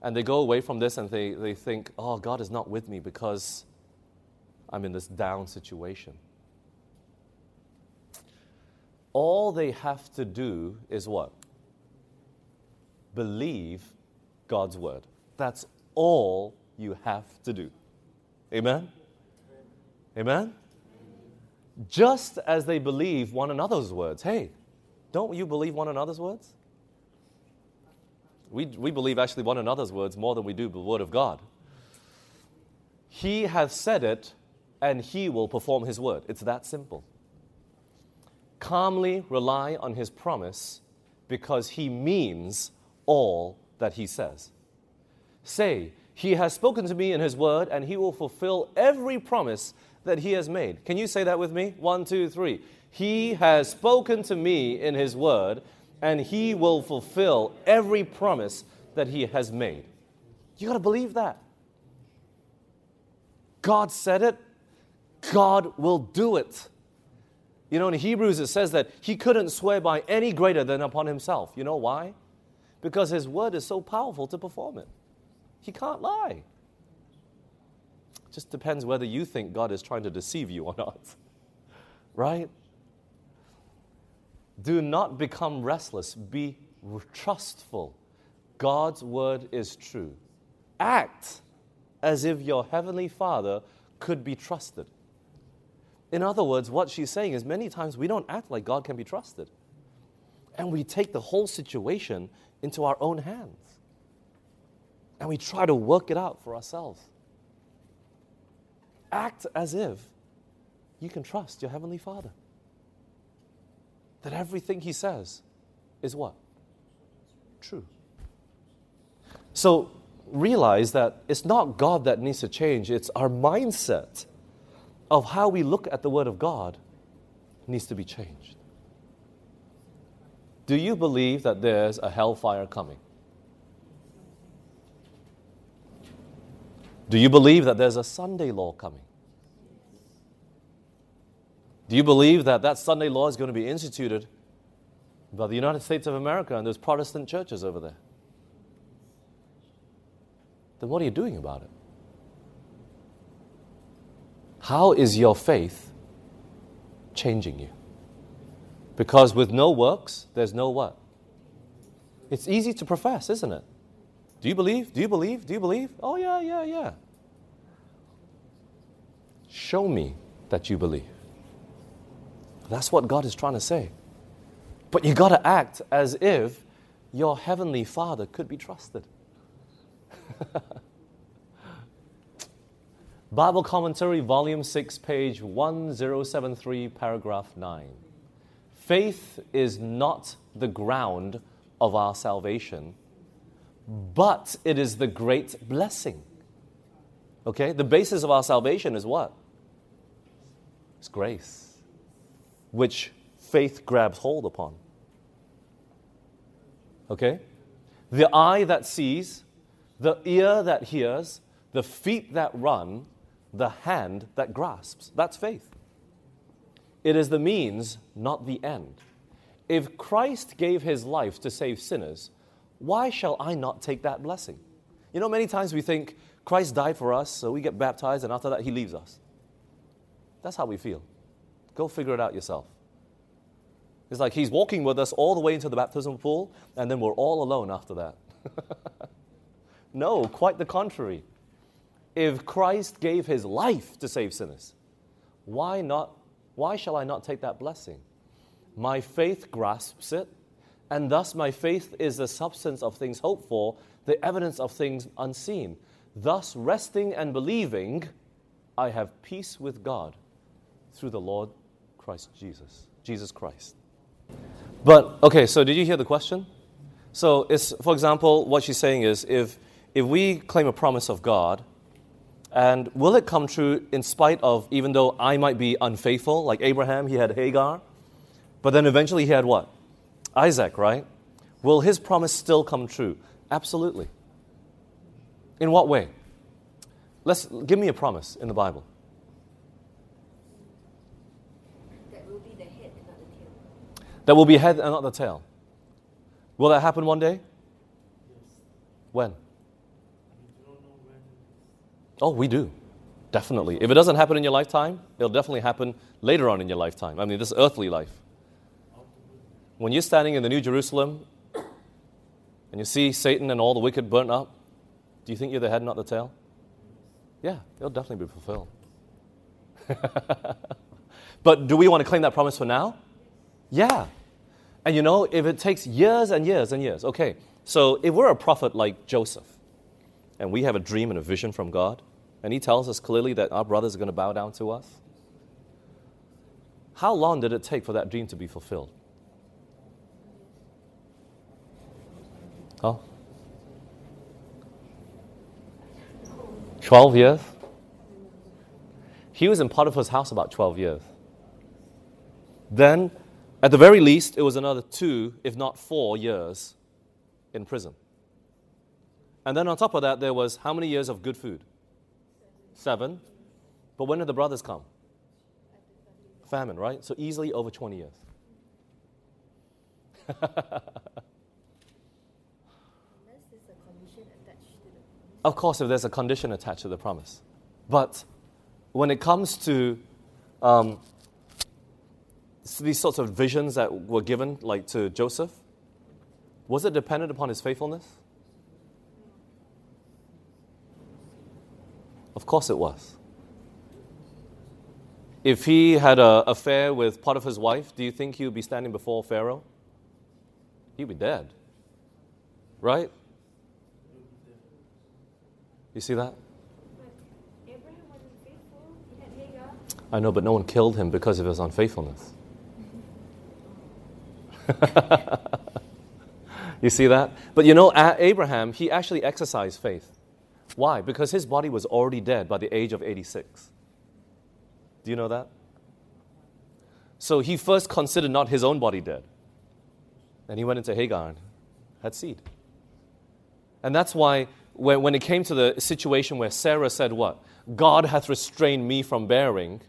And they go away from this and they, they think, oh, God is not with me because I'm in this down situation. All they have to do is what? Believe God's word. That's all you have to do. Amen? Amen? Just as they believe one another's words. Hey, don't you believe one another's words? We, we believe actually one another's words more than we do the word of God. He has said it, and he will perform his word. It's that simple. Calmly rely on his promise because he means all that he says. Say, He has spoken to me in his word, and he will fulfill every promise that he has made. Can you say that with me? One, two, three. He has spoken to me in his word, and he will fulfill every promise that he has made. You got to believe that. God said it, God will do it. You know, in Hebrews it says that he couldn't swear by any greater than upon himself. You know why? Because his word is so powerful to perform it. He can't lie. It Just depends whether you think God is trying to deceive you or not. right? Do not become restless. Be trustful. God's word is true. Act as if your heavenly Father could be trusted. In other words, what she's saying is many times we don't act like God can be trusted. And we take the whole situation into our own hands. And we try to work it out for ourselves act as if you can trust your Heavenly Father. That everything He says is what? True. So realize that it's not God that needs to change, it's our mindset of how we look at the Word of God needs to be changed. Do you believe that there's a hellfire coming? Do you believe that there's a Sunday law coming? Do you believe that that Sunday law is going to be instituted by the United States of America and those Protestant churches over there? Then what are you doing about it? How is your faith changing you? Because with no works, there's no what? It's easy to profess, isn't it? Do you believe? Do you believe? Do you believe? Oh, yeah, yeah, yeah. Show me that you believe. That's what God is trying to say. But you got to act as if your heavenly Father could be trusted. Bible Commentary, Volume 6, page 1073, paragraph 9. Faith is not the ground of our salvation, but it is the great blessing. Okay? The basis of our salvation is what? It's grace, which faith grabs hold upon. Okay? The eye that sees, the ear that hears, the feet that run, the hand that grasps. That's faith. It is the means, not the end. If Christ gave his life to save sinners, why shall I not take that blessing? You know, many times we think Christ died for us, so we get baptized, and after that, he leaves us. That's how we feel. Go figure it out yourself. It's like he's walking with us all the way into the baptismal pool, and then we're all alone after that. no, quite the contrary if Christ gave his life to save sinners, why not? Why shall I not take that blessing? My faith grasps it, and thus my faith is the substance of things hoped for, the evidence of things unseen. Thus, resting and believing, I have peace with God through the Lord Christ Jesus, Jesus Christ. But, okay, so did you hear the question? So, it's, for example, what she's saying is if, if we claim a promise of God, and will it come true in spite of, even though I might be unfaithful, like Abraham, he had Hagar, but then eventually he had what? Isaac, right? Will his promise still come true? Absolutely. In what way? Let's give me a promise in the Bible. That will be the head and not the That will be head and not the tail. Will that happen one day? Yes. When? Oh, we do. Definitely. If it doesn't happen in your lifetime, it'll definitely happen later on in your lifetime. I mean, this earthly life. When you're standing in the New Jerusalem and you see Satan and all the wicked burnt up, do you think you're the head, and not the tail? Yeah, it'll definitely be fulfilled. but do we want to claim that promise for now? Yeah. And you know, if it takes years and years and years, okay, so if we're a prophet like Joseph, and we have a dream and a vision from God, and He tells us clearly that our brothers are going to bow down to us, how long did it take for that dream to be fulfilled? Huh? 12 years? He was in Potiphar's house about 12 years. Then, at the very least, it was another two, if not four years in prison. And then on top of that, there was how many years of good food? Seven. But when did the brothers come? Famine, right? So easily over 20 years. Of course, if there's a condition attached to the promise. But when it comes to um, these sorts of visions that were given, like to Joseph, was it dependent upon his faithfulness? Of course it was. If he had an affair with Potiphar's wife, do you think he would be standing before Pharaoh? He'd be dead. Right? You see that? But Abraham wasn't faithful. He had Hagar. I know, but no one killed him because of his unfaithfulness. you see that? But you know, Abraham, he actually exercised faith. Why? Because his body was already dead by the age of 86. Do you know that? So he first considered not his own body dead. And he went into Hagar and had seed. And that's why when, when it came to the situation where Sarah said, What? God hath restrained me from bearing,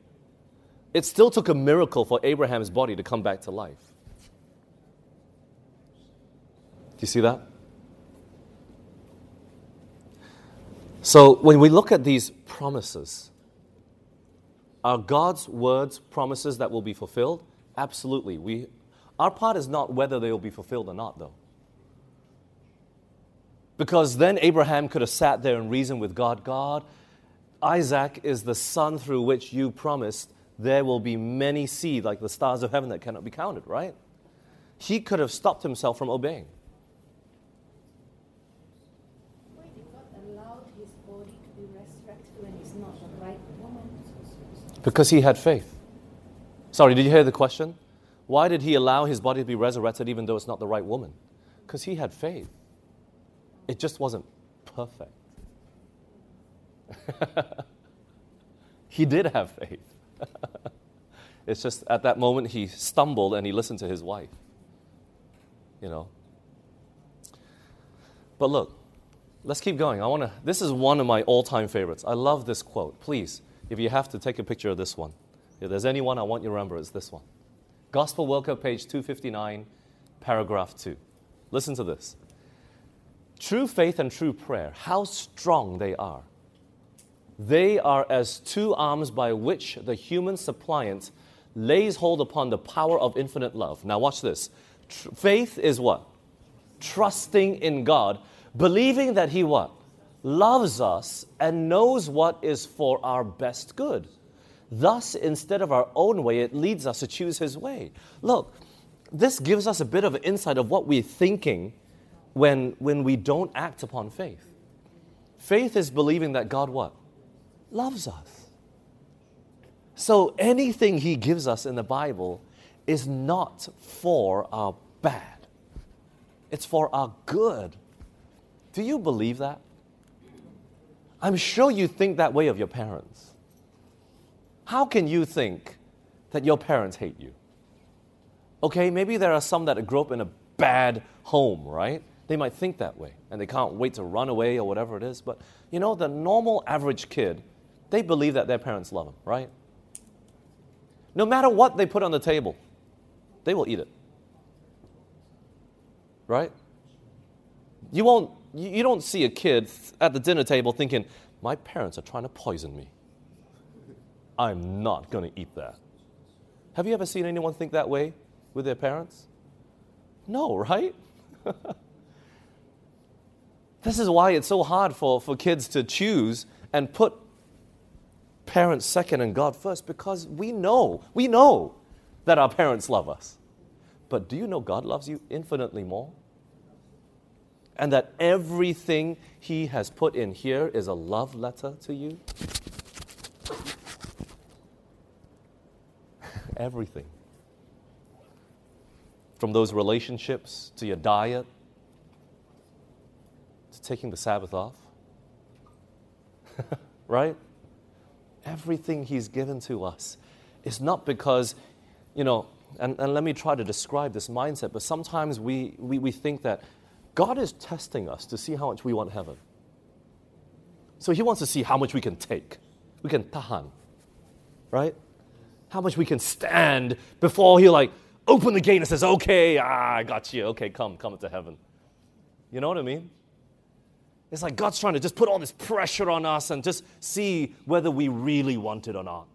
it still took a miracle for Abraham's body to come back to life. Do you see that? So when we look at these promises, are God's words promises that will be fulfilled? Absolutely. We, our part is not whether they will be fulfilled or not, though. Because then Abraham could have sat there and reasoned with God God, Isaac is the son through which you promised there will be many seed like the stars of heaven that cannot be counted, right? He could have stopped himself from obeying. Why did God allow allowed his body to be resurrected when he's not the right woman? Because he had faith. Sorry, did you hear the question? Why did he allow his body to be resurrected even though it's not the right woman? Because he had faith. It just wasn't perfect. he did have faith. it's just at that moment he stumbled and he listened to his wife. You know. But look, let's keep going. I want to This is one of my all-time favorites. I love this quote. Please, if you have to take a picture of this one. If there's anyone I want you to remember, it's this one. Gospel Worker, page 259, paragraph 2. Listen to this. True faith and true prayer, how strong they are. They are as two arms by which the human suppliant lays hold upon the power of infinite love. Now, watch this. Tr- faith is what? Trusting in God, believing that He what? Loves us and knows what is for our best good. Thus, instead of our own way, it leads us to choose His way. Look, this gives us a bit of insight of what we're thinking when, when we don't act upon faith. Faith is believing that God what? Loves us. So anything He gives us in the Bible is not for our bad, it's for our good. Do you believe that? I'm sure you think that way of your parents. How can you think that your parents hate you? Okay, maybe there are some that grew up in a bad home, right? They might think that way and they can't wait to run away or whatever it is. But you know, the normal average kid, they believe that their parents love them, right? No matter what they put on the table, they will eat it. Right? You won't you don't see a kid at the dinner table thinking, "My parents are trying to poison me. I'm not going to eat that." Have you ever seen anyone think that way with their parents? No, right? this is why it's so hard for, for kids to choose and put parents second and God first because we know, we know that our parents love us. But do you know God loves you infinitely more? And that everything He has put in here is a love letter to you? everything. From those relationships to your diet to taking the Sabbath off. right? Everything He's given to us is not because, you know, and, and let me try to describe this mindset, but sometimes we, we, we think that God is testing us to see how much we want heaven. So He wants to see how much we can take. We can tahan, right? How much we can stand before He like open the gate and says, "Okay, ah, I got you. Okay, come, come into heaven." You know what I mean? It's like God's trying to just put all this pressure on us and just see whether we really want it or not.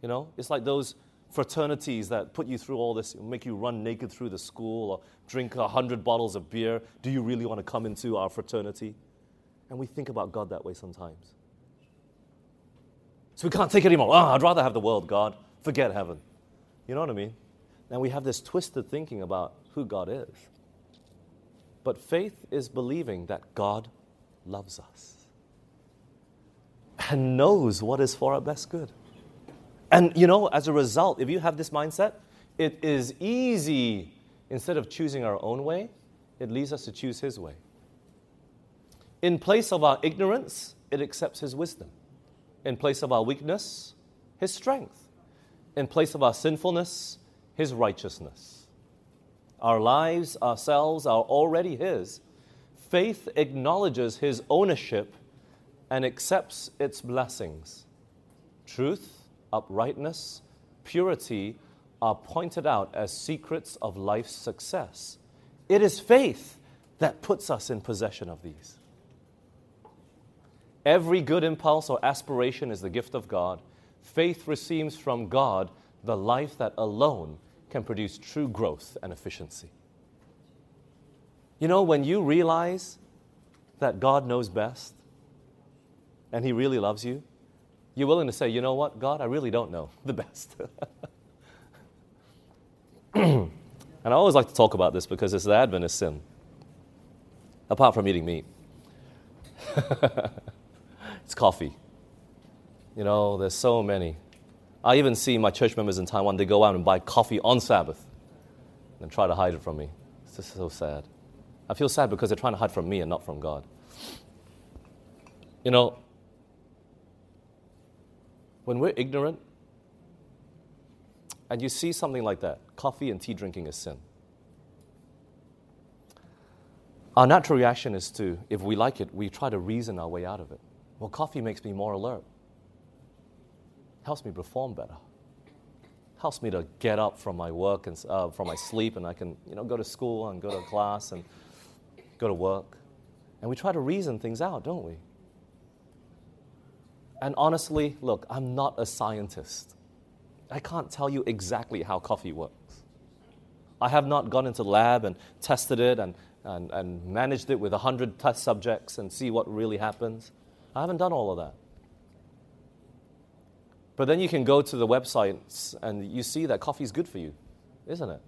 You know, it's like those fraternities that put you through all this, make you run naked through the school or drink a hundred bottles of beer. Do you really want to come into our fraternity? And we think about God that way sometimes. So we can't take it anymore. Oh, I'd rather have the world, God. Forget heaven. You know what I mean? And we have this twisted thinking about who God is. But faith is believing that God loves us and knows what is for our best good. And you know, as a result, if you have this mindset, it is easy, instead of choosing our own way, it leads us to choose His way. In place of our ignorance, it accepts His wisdom. In place of our weakness, His strength. In place of our sinfulness, His righteousness. Our lives, ourselves are already His. Faith acknowledges His ownership and accepts its blessings. Truth, uprightness, purity are pointed out as secrets of life's success. It is faith that puts us in possession of these. Every good impulse or aspiration is the gift of God. Faith receives from God the life that alone can produce true growth and efficiency. You know, when you realize that God knows best and He really loves you, you're willing to say, you know what, God, I really don't know the best. and I always like to talk about this because it's the Adventist sin, apart from eating meat. it's coffee. You know, there's so many. I even see my church members in Taiwan, they go out and buy coffee on Sabbath and try to hide it from me. It's just so sad. I feel sad because they're trying to hide from me and not from God. You know, when we're ignorant and you see something like that, coffee and tea drinking is sin. Our natural reaction is to, if we like it, we try to reason our way out of it. Well, coffee makes me more alert, helps me perform better, helps me to get up from my work and uh, from my sleep, and I can, you know, go to school and go to class and go to work. And we try to reason things out, don't we? And honestly, look, I'm not a scientist. I can't tell you exactly how coffee works. I have not gone into the lab and tested it and, and, and managed it with 100 test subjects and see what really happens. I haven't done all of that. But then you can go to the websites and you see that coffee is good for you, isn't it?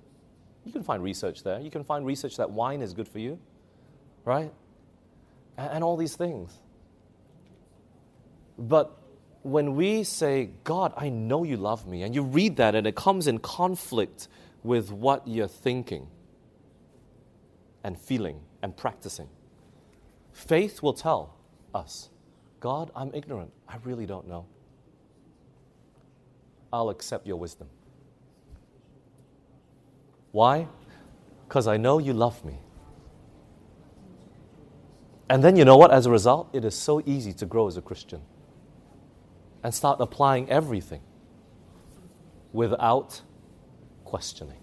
You can find research there. You can find research that wine is good for you, right? And, and all these things. But when we say, God, I know you love me, and you read that and it comes in conflict with what you're thinking, and feeling and practicing. Faith will tell us, God, I'm ignorant. I really don't know. I'll accept your wisdom. Why? Because I know you love me. And then you know what? As a result, it is so easy to grow as a Christian and start applying everything without questioning.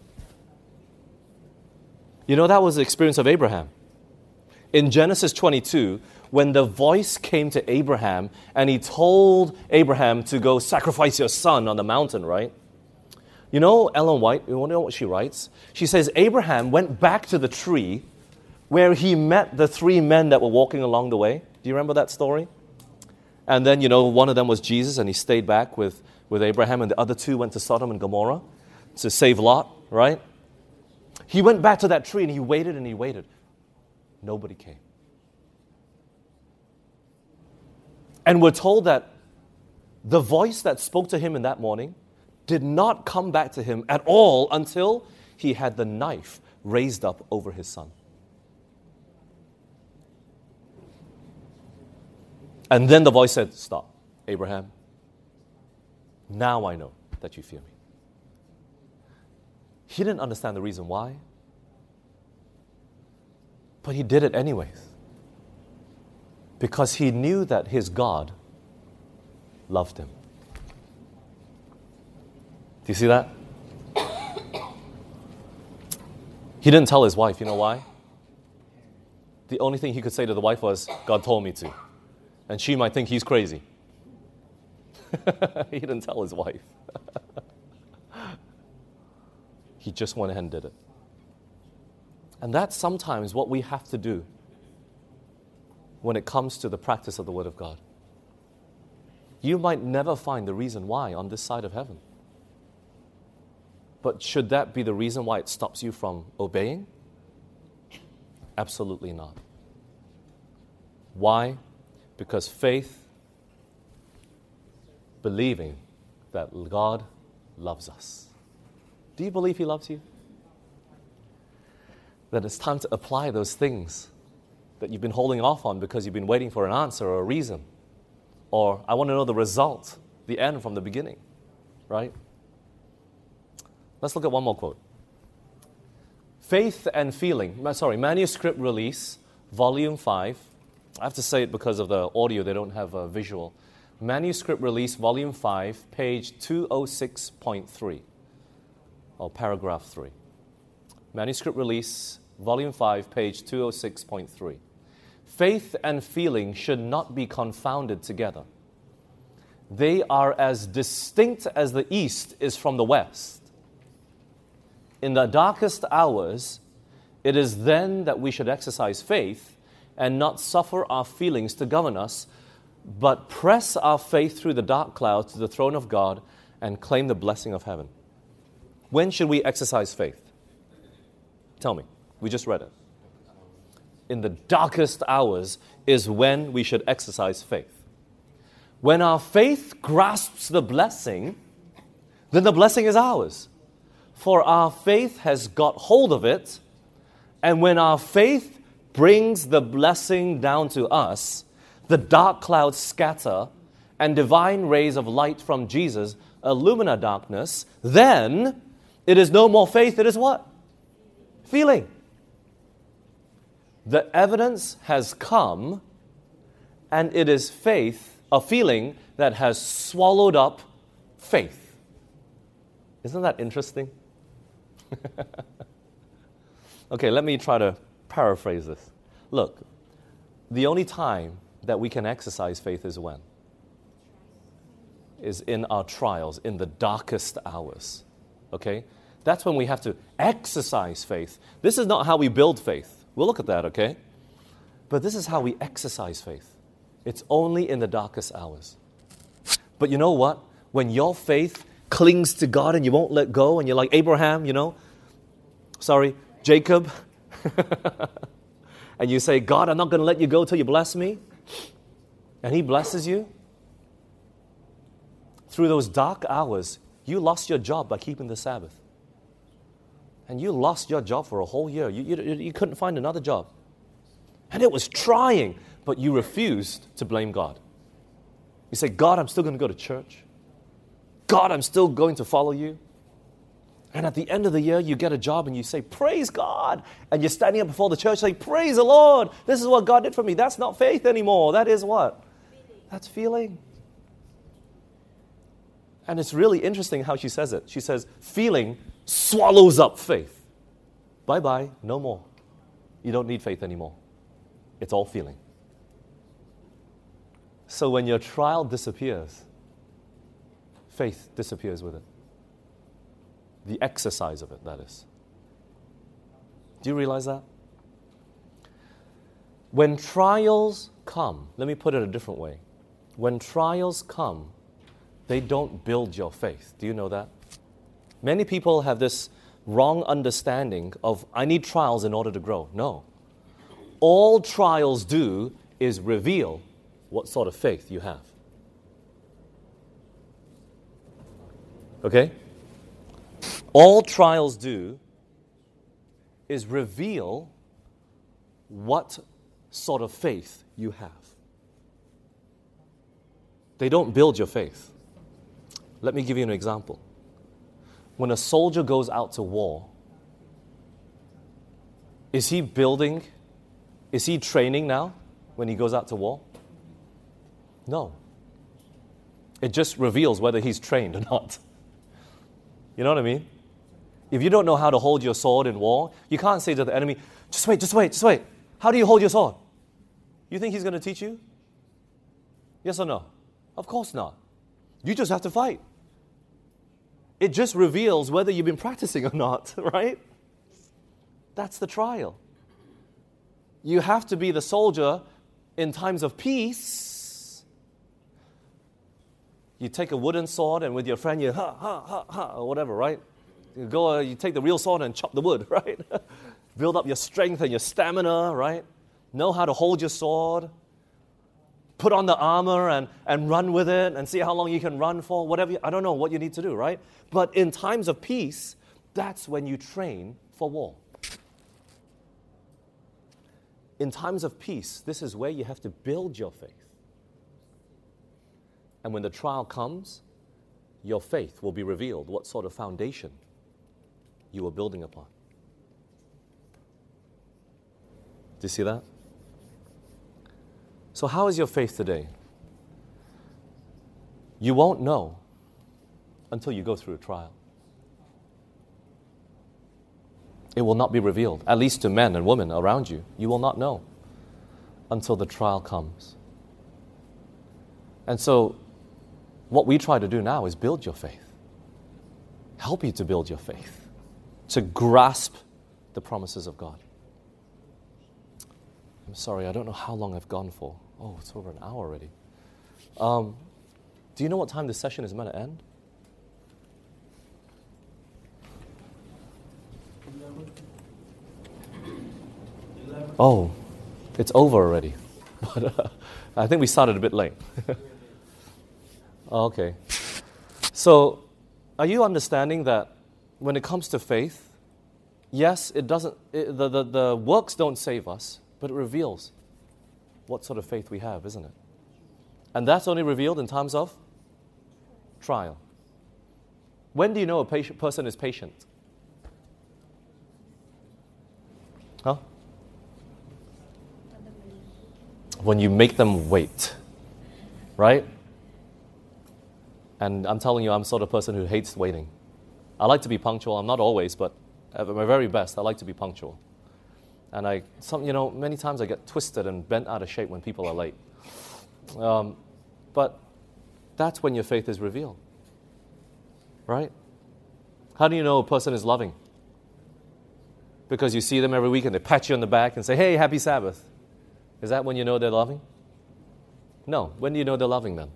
You know, that was the experience of Abraham. In Genesis 22, when the voice came to Abraham and he told Abraham to go sacrifice your son on the mountain, right? You know, Ellen White, you want to know what she writes? She says, Abraham went back to the tree where he met the three men that were walking along the way. Do you remember that story? And then, you know, one of them was Jesus and he stayed back with, with Abraham, and the other two went to Sodom and Gomorrah to save Lot, right? He went back to that tree and he waited and he waited. Nobody came. And we're told that the voice that spoke to him in that morning did not come back to him at all until he had the knife raised up over his son. And then the voice said, Stop, Abraham. Now I know that you fear me. He didn't understand the reason why, but he did it anyways. Because he knew that his God loved him. Do you see that? He didn't tell his wife, you know why? The only thing he could say to the wife was, God told me to. And she might think he's crazy. he didn't tell his wife. He just went ahead and did it. And that's sometimes what we have to do when it comes to the practice of the Word of God. You might never find the reason why on this side of heaven. But should that be the reason why it stops you from obeying? Absolutely not. Why? Because faith, believing that God loves us. Do you believe He loves you? That it's time to apply those things that you've been holding off on because you've been waiting for an answer or a reason. Or I want to know the result, the end from the beginning, right? Let's look at one more quote. Faith and Feeling, sorry, Manuscript Release, Volume 5. I have to say it because of the audio, they don't have a visual. Manuscript Release, Volume 5, page 206.3 or paragraph 3. Manuscript Release, Volume 5, page 206.3. Faith and feeling should not be confounded together. They are as distinct as the East is from the West. In the darkest hours, it is then that we should exercise faith and not suffer our feelings to govern us, but press our faith through the dark clouds to the throne of God and claim the blessing of heaven. When should we exercise faith? Tell me. We just read it. in the darkest hours is when we should exercise faith. When our faith grasps the blessing, then the blessing is ours. For our faith has got hold of it, and when our faith brings the blessing down to us, the dark clouds scatter, and divine rays of light from Jesus illumina darkness, then it is no more faith, it is what? Feeling. The evidence has come, and it is faith, a feeling that has swallowed up faith. Isn't that interesting? okay, let me try to paraphrase this. Look, the only time that we can exercise faith is when? Is in our trials, in the darkest hours. Okay? That's when we have to exercise faith. This is not how we build faith. We'll look at that, okay? But this is how we exercise faith. It's only in the darkest hours. But you know what? When your faith clings to God and you won't let go, and you're like Abraham, you know, sorry, Jacob, and you say, God, I'm not going to let you go till you bless me, and He blesses you, through those dark hours, you lost your job by keeping the Sabbath and you lost your job for a whole year. You, you, you couldn't find another job. And it was trying, but you refused to blame God. You say, God, I'm still going to go to church. God, I'm still going to follow you. And at the end of the year, you get a job and you say, Praise God. And you're standing up before the church saying, Praise the Lord. This is what God did for me. That's not faith anymore. That is what? That's feeling. And it's really interesting how she says it. She says, Feeling swallows up faith. Bye bye, no more. You don't need faith anymore. It's all feeling. So when your trial disappears, faith disappears with it. The exercise of it, that is. Do you realize that? When trials come, let me put it a different way. When trials come, they don't build your faith. Do you know that? Many people have this wrong understanding of I need trials in order to grow. No. All trials do is reveal what sort of faith you have. Okay? All trials do is reveal what sort of faith you have. They don't build your faith. Let me give you an example when a soldier goes out to war, is he building, is he training now when he goes out to war? No. It just reveals whether he's trained or not. You know what I mean? If you don't know how to hold your sword in war, you can't say to the enemy, just wait, just wait, just wait. How do you hold your sword? You think he's going to teach you? Yes or no? Of course not. You just have to fight it just reveals whether you've been practicing or not, right? That's the trial. You have to be the soldier in times of peace. You take a wooden sword and with your friend you ha ha ha ha or whatever, right? You go, uh, you take the real sword and chop the wood, right? Build up your strength and your stamina, right? Know how to hold your sword put on the armor and, and run with it and see how long you can run for, whatever. You, I don't know what you need to do, right? But in times of peace, that's when you train for war. In times of peace, this is where you have to build your faith. And when the trial comes, your faith will be revealed what sort of foundation you are building upon. Do you see that? So, how is your faith today? You won't know until you go through a trial. It will not be revealed, at least to men and women around you. You will not know until the trial comes. And so, what we try to do now is build your faith, help you to build your faith, to grasp the promises of God. I'm sorry, I don't know how long I've gone for. Oh, it's over an hour already. Um, do you know what time the session is meant to end? Oh, It's over already. But uh, I think we started a bit late. okay. So, are you understanding that when it comes to faith, yes, it doesn't, it, the, the, the works don't save us, but it reveals what sort of faith we have, isn't it? And that's only revealed in times of trial. When do you know a patient, person is patient? Huh? When you make them wait, right? And I'm telling you, I'm sort of person who hates waiting. I like to be punctual. I'm not always, but at my very best, I like to be punctual. And I, some, you know, many times I get twisted and bent out of shape when people are late. Um, but that's when your faith is revealed, right? How do you know a person is loving? Because you see them every week and they pat you on the back and say, hey, happy Sabbath. Is that when you know they're loving? No. When do you know they're loving then?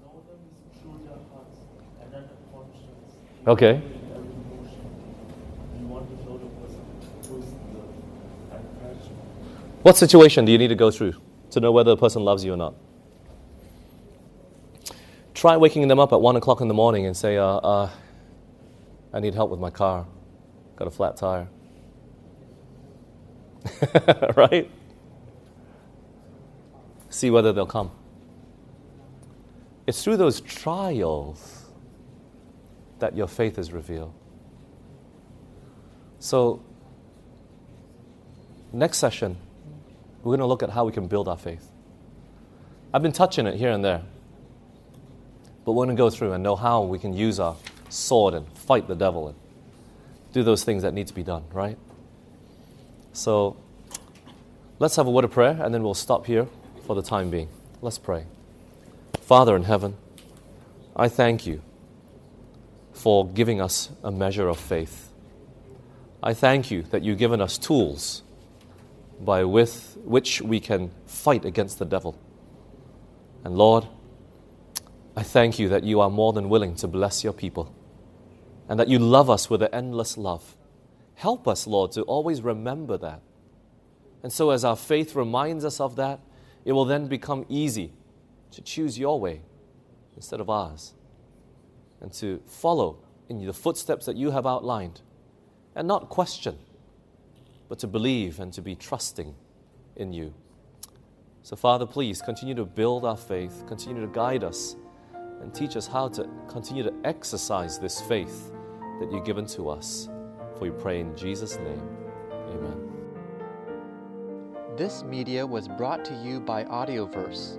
Know them is through their hearts and then the conscience. Okay. Every emotion. You want to show the person who's the and passion. What situation do you need to go through to know whether a person loves you or not? Try waking them up at 1 o'clock in the morning and say, uh, uh, I need help with my car. Got a flat tire. right? See whether they'll come. It's through those trials that your faith is revealed. So, next session, we're going to look at how we can build our faith. I've been touching it here and there, but we're going to go through and know how we can use our sword and fight the devil and do those things that need to be done, right? So let's have a word of prayer and then we'll stop here for the time being. Let's pray. Father in heaven, I thank you for giving us a measure of faith. I thank you that you've given us tools by with which we can fight against the devil. And Lord, I thank you that you are more than willing to bless your people and that you love us with an endless love. Help us, Lord, to always remember that. And so, as our faith reminds us of that, it will then become easy to choose your way instead of ours and to follow in the footsteps that you have outlined and not question, but to believe and to be trusting in you. So, Father, please continue to build our faith, continue to guide us, and teach us how to continue to exercise this faith that you've given to us. For we pray in Jesus' name. Amen. This media was brought to you by Audioverse,